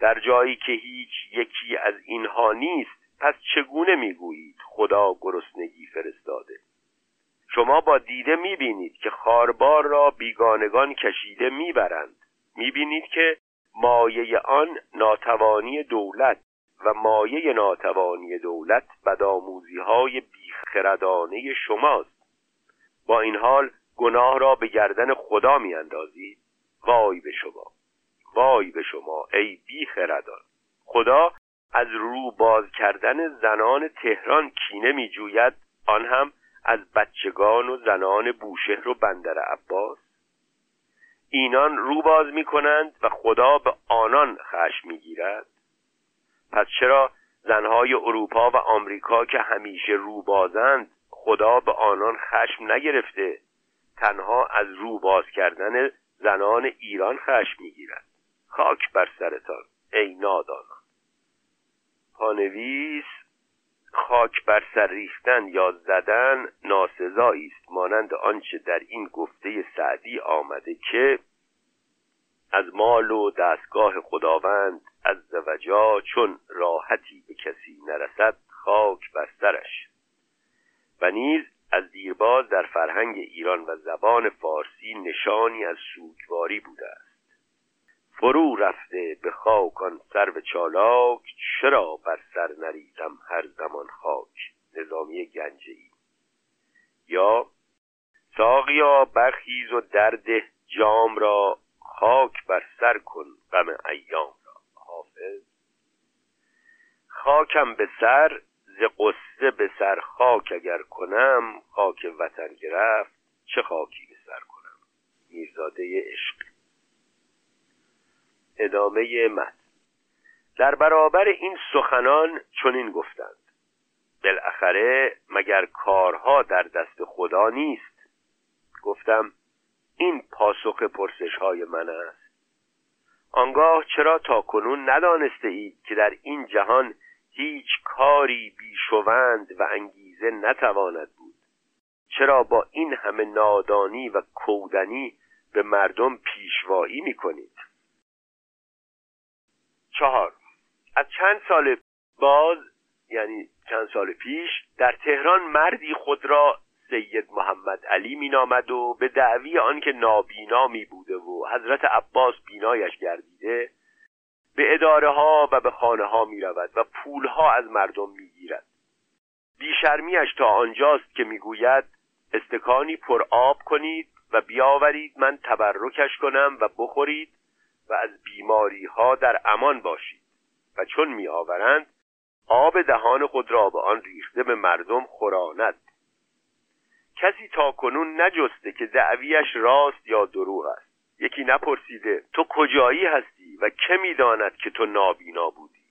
در جایی که هیچ یکی از اینها نیست پس چگونه می‌گویید خدا گرسنگی فرستاده؟ شما با دیده می‌بینید که خاربار را بیگانگان کشیده می‌برند. می‌بینید که مایه آن ناتوانی دولت و مایه ناتوانی دولت بدآموزی های بیخردانه شماست. با این حال گناه را به گردن خدا میاندازید. وای به شما. وای به شما ای بیخردان. خدا از رو باز کردن زنان تهران کینه میجوید. آن هم از بچگان و زنان بوشهر و بندر عباس. اینان رو باز می کنند و خدا به آنان خشم می گیرد پس چرا زنهای اروپا و آمریکا که همیشه رو بازند خدا به آنان خشم نگرفته تنها از رو باز کردن زنان ایران خشم گیرد خاک بر سرتان ای نادانان. پانویس خاک بر سر ریختن یا زدن ناسزایی است. مانند آنچه در این گفته سعدی آمده که از مال و دستگاه خداوند از زوجا چون راحتی به کسی نرسد خاک بر سرش. و نیز از دیرباز در فرهنگ ایران و زبان فارسی نشانی از سوگواری بوده است. فرو رفته به خاک آن سرو چالاک چرا بر سر نریزم هر زمان خاک؟ نظامی گنجه ای یا ساقیا برخیز و درد جام را خاک بر سر کن غم ایام را. حافظ. خاکم به سر ز قصه به سر خاک اگر کنم خاک وطن گرفت چه خاکی به سر کنم؟ میرزاده عشق ادامه متن. در برابر این سخنان چنین گفتند. بالاخره مگر کارها در دست خدا نیست؟ گفتم این پاسخ پرسش های من است. آنگاه چرا تا کنون ندانسته اید که در این جهان هیچ کاری بیشوند و انگیزه نتواند بود؟ چرا با این همه نادانی و کودنی به مردم پیشوایی می‌کنید؟ چهار. از چند سال باز یعنی چند سال پیش در تهران مردی خود را سید محمد علی مینامد و به دعوی آنکه نابینا می بوده و حضرت عباس بینایش گردیده به اداره ها و به خانه ها می رود و پول ها از مردم می گیرد بیشرمیش تا آنجاست که می‌گوید استکانی پر آب کنید و بیاورید من تبرکش کنم و بخورید. و از بیماری ها در امان باشید و چون می آورند آب دهان خود را به آن ریخته به مردم خوراند کسی تا کنون نجسته که دعویش راست یا دروغ است. یکی نپرسیده تو کجایی هستی و که می‌داند که تو نابینا بودی؟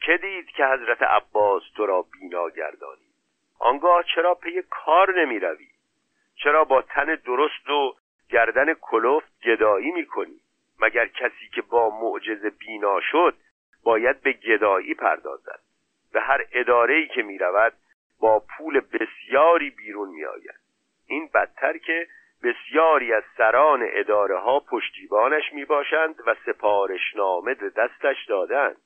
که دید که حضرت عباس تو را بینا گردانید؟ آنگاه چرا پی کار نمی روی چرا با تن درست و گردن کلفت گدایی می کنی مگر کسی که با معجزه بینا شد باید به گدایی پردازد به هر اداره که می رود با پول بسیاری بیرون می آید این بدتر که بسیاری از سران اداره ها پشتیبانش می باشند و سپارشنامه به دستش دادند.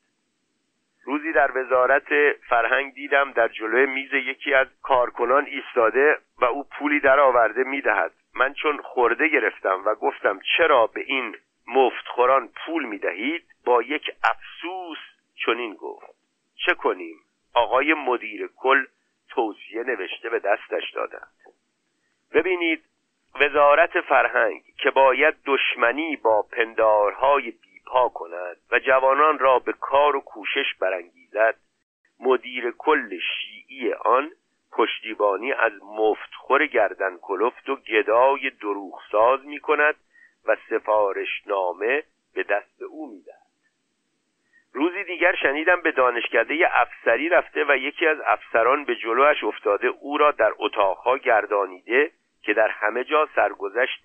روزی در وزارت فرهنگ دیدم در جلوی میز یکی از کارکنان ایستاده و او پولی در آورده می‌دهد. من چون خورده گرفتم و گفتم چرا به این مفتخوران پول می‌دهید با یک افسوس چنین گفت. چه کنیم؟ آقای مدیر کل توصیه نوشته به دستش دادند. ببینید وزارت فرهنگ که باید دشمنی با پندارهای بیپا کند و جوانان را به کار و کوشش برانگیزد مدیر کل شیعی آن پشتیبانی از مفتخور گردن کلفت و گدای دروغساز می کند و سفارشنامه به دست او می‌دهد. روزی دیگر شنیدم به دانشکده افسری رفته و یکی از افسران به جلوش افتاده او را در اتاقها گردانیده که در همه جا سرگذشت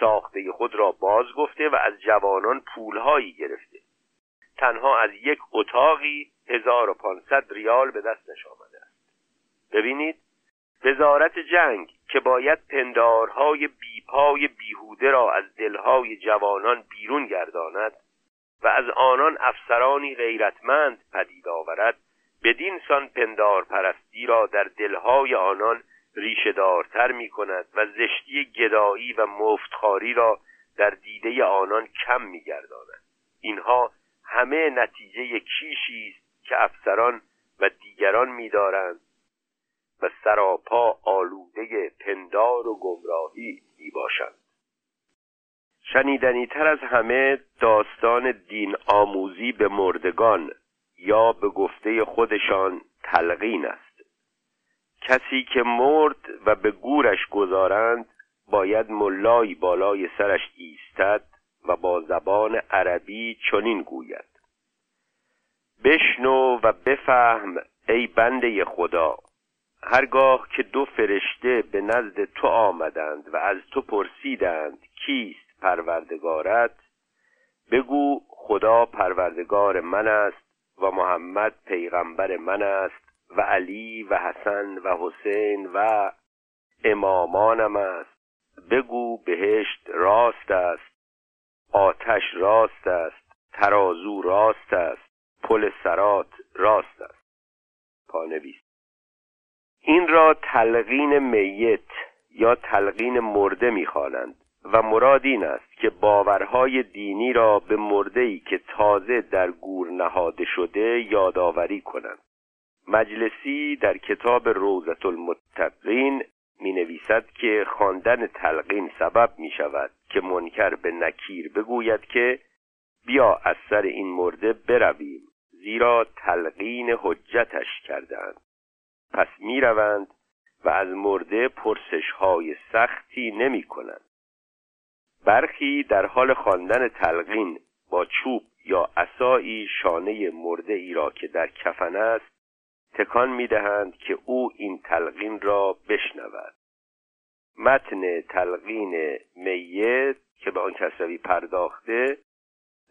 ساخته خود را باز گفته و از جوانان پولهایی گرفته. تنها از یک اتاقی 1500 ریال به دستش آمده است. ببینید وزارت جنگ که باید پندارهای بیپای بیهوده را از دلهای جوانان بیرون گرداند و از آنان افسرانی غیرتمند پدید آورد بدین سان پندار پرستی را در دلهای آنان ریشهدارتر می کند و زشتی گدایی و مفتخاری را در دیده آنان کم می گرداند. اینها همه نتیجه کیشی است که افسران و دیگران میدارند و سراپا آلوده پندار و گمراهی می باشند شنیدنی تر از همه داستان دین آموزی به مردگان یا به گفته خودشان تلقین است. کسی که مرد و به گورش گذارند باید ملایی بالای سرش ایستد و با زبان عربی چنین گوید. بشنو و بفهم ای بنده خدا. هرگاه که دو فرشته به نزد تو آمدند و از تو پرسیدند کیست پروردگارت بگو خدا پروردگار من است و محمد پیغمبر من است و علی و حسن و حسین و امامانم است. بگو بهشت راست است آتش راست است ترازو راست است پل سرات راست است. پانویس. این را تلقین میت یا تلقین مرده می‌خوانند و مراد این است که باورهای دینی را به مردهی که تازه در گور نهاده شده یادآوری کنند. مجلسی در کتاب روزت المتقین می نویسد که خواندن تلقین سبب می شود که منکر به نکیر بگوید که بیا از سر این مرده برویم زیرا تلقین حجتش کردند پس می روند و از مرده پرسش های سختی نمی کنند برخی در حال خواندن تلقین با چوب یا عصایی شانه مرده ای را که در کفن است تکان می دهند که او این تلقین را بشنود. متن تلقین میت که به آن کسروی پرداخته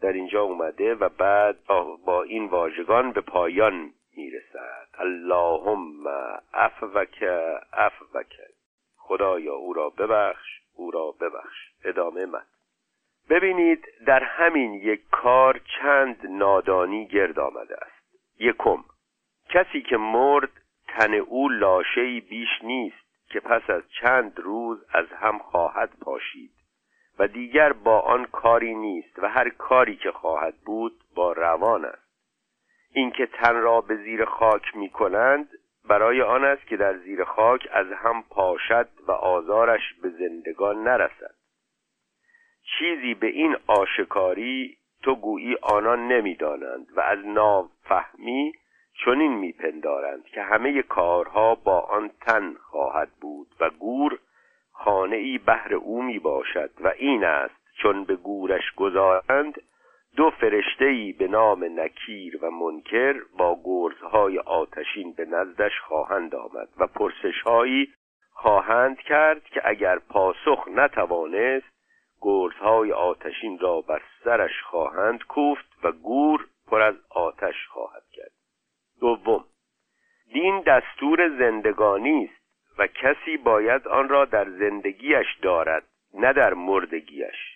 در اینجا اومده و بعد با این واژگان به پایان می‌رسد. اللهم افوک افوک خدایا او را ببخش او را ببخش. ادامه من. ببینید در همین یک کار چند نادانی گرد آمده است. یکم کسی که مرد تن او لاشهی بیش نیست که پس از چند روز از هم خواهد پاشید. و دیگر با آن کاری نیست و هر کاری که خواهد بود با روان است. اینکه تن را به زیر خاک می کنند برای آن است که در زیر خاک از هم پاشد و آزارش به زندگان نرسد. چیزی به این آشکاری تو گویی آنان نمی‌دانند و از نافهمی چنین میپندارند که همه کارها با آن تن خواهد بود و گور خانه ای بهر او می باشد و این است چون به گورش گذارند دو فرشته به نام نکیر و منکر با گرزهای آتشین به نزدش خواهند آمد و پرسشهایی خواهند کرد که اگر پاسخ نتوانست گرزهای آتشین را بر سرش خواهند کوفت و گور پر از آتش خواهد کرد. دوم دین دستور زندگانی است و کسی باید آن را در زندگیش دارد نه در مردگیش.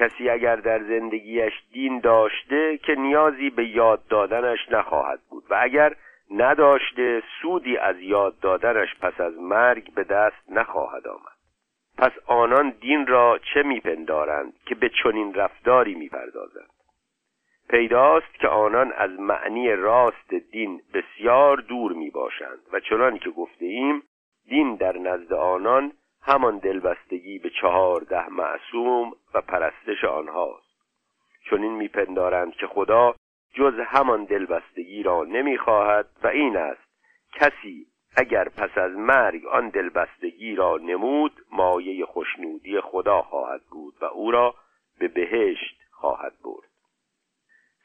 کسی اگر در زندگیش دین داشته که نیازی به یاد دادنش نخواهد بود. و اگر نداشته سودی از یاد دادنش پس از مرگ به دست نخواهد آمد. پس آنان دین را چه میپندارند که به چنین رفتاری می‌پردازند؟ پیداست که آنان از معنی راست دین بسیار دور می باشند و چنان که گفته ایم دین در نزد آنان همان دلبستگی به چهارده معصوم و پرستش آنهاست. چون این میپندارند که خدا جز همان دلبستگی را نمی‌خواهد و این است کسی اگر پس از مرگ آن دلبستگی را نمود مایه خوشنودی خدا خواهد بود و او را به بهشت خواهد برد.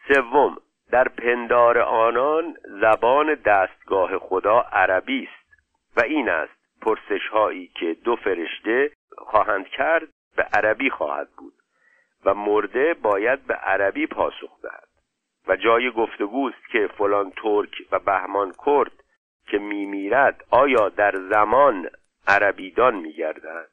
سوم در پندار آنان زبان دستگاه خدا عربی است و این است پرسش هایی که دو فرشته خواهند کرد به عربی خواهد بود و مرده باید به عربی پاسخ دهد. و جای گفتگوست که فلان ترک و بهمان کرد که میمیرد آیا در زمان عربیدان میگردد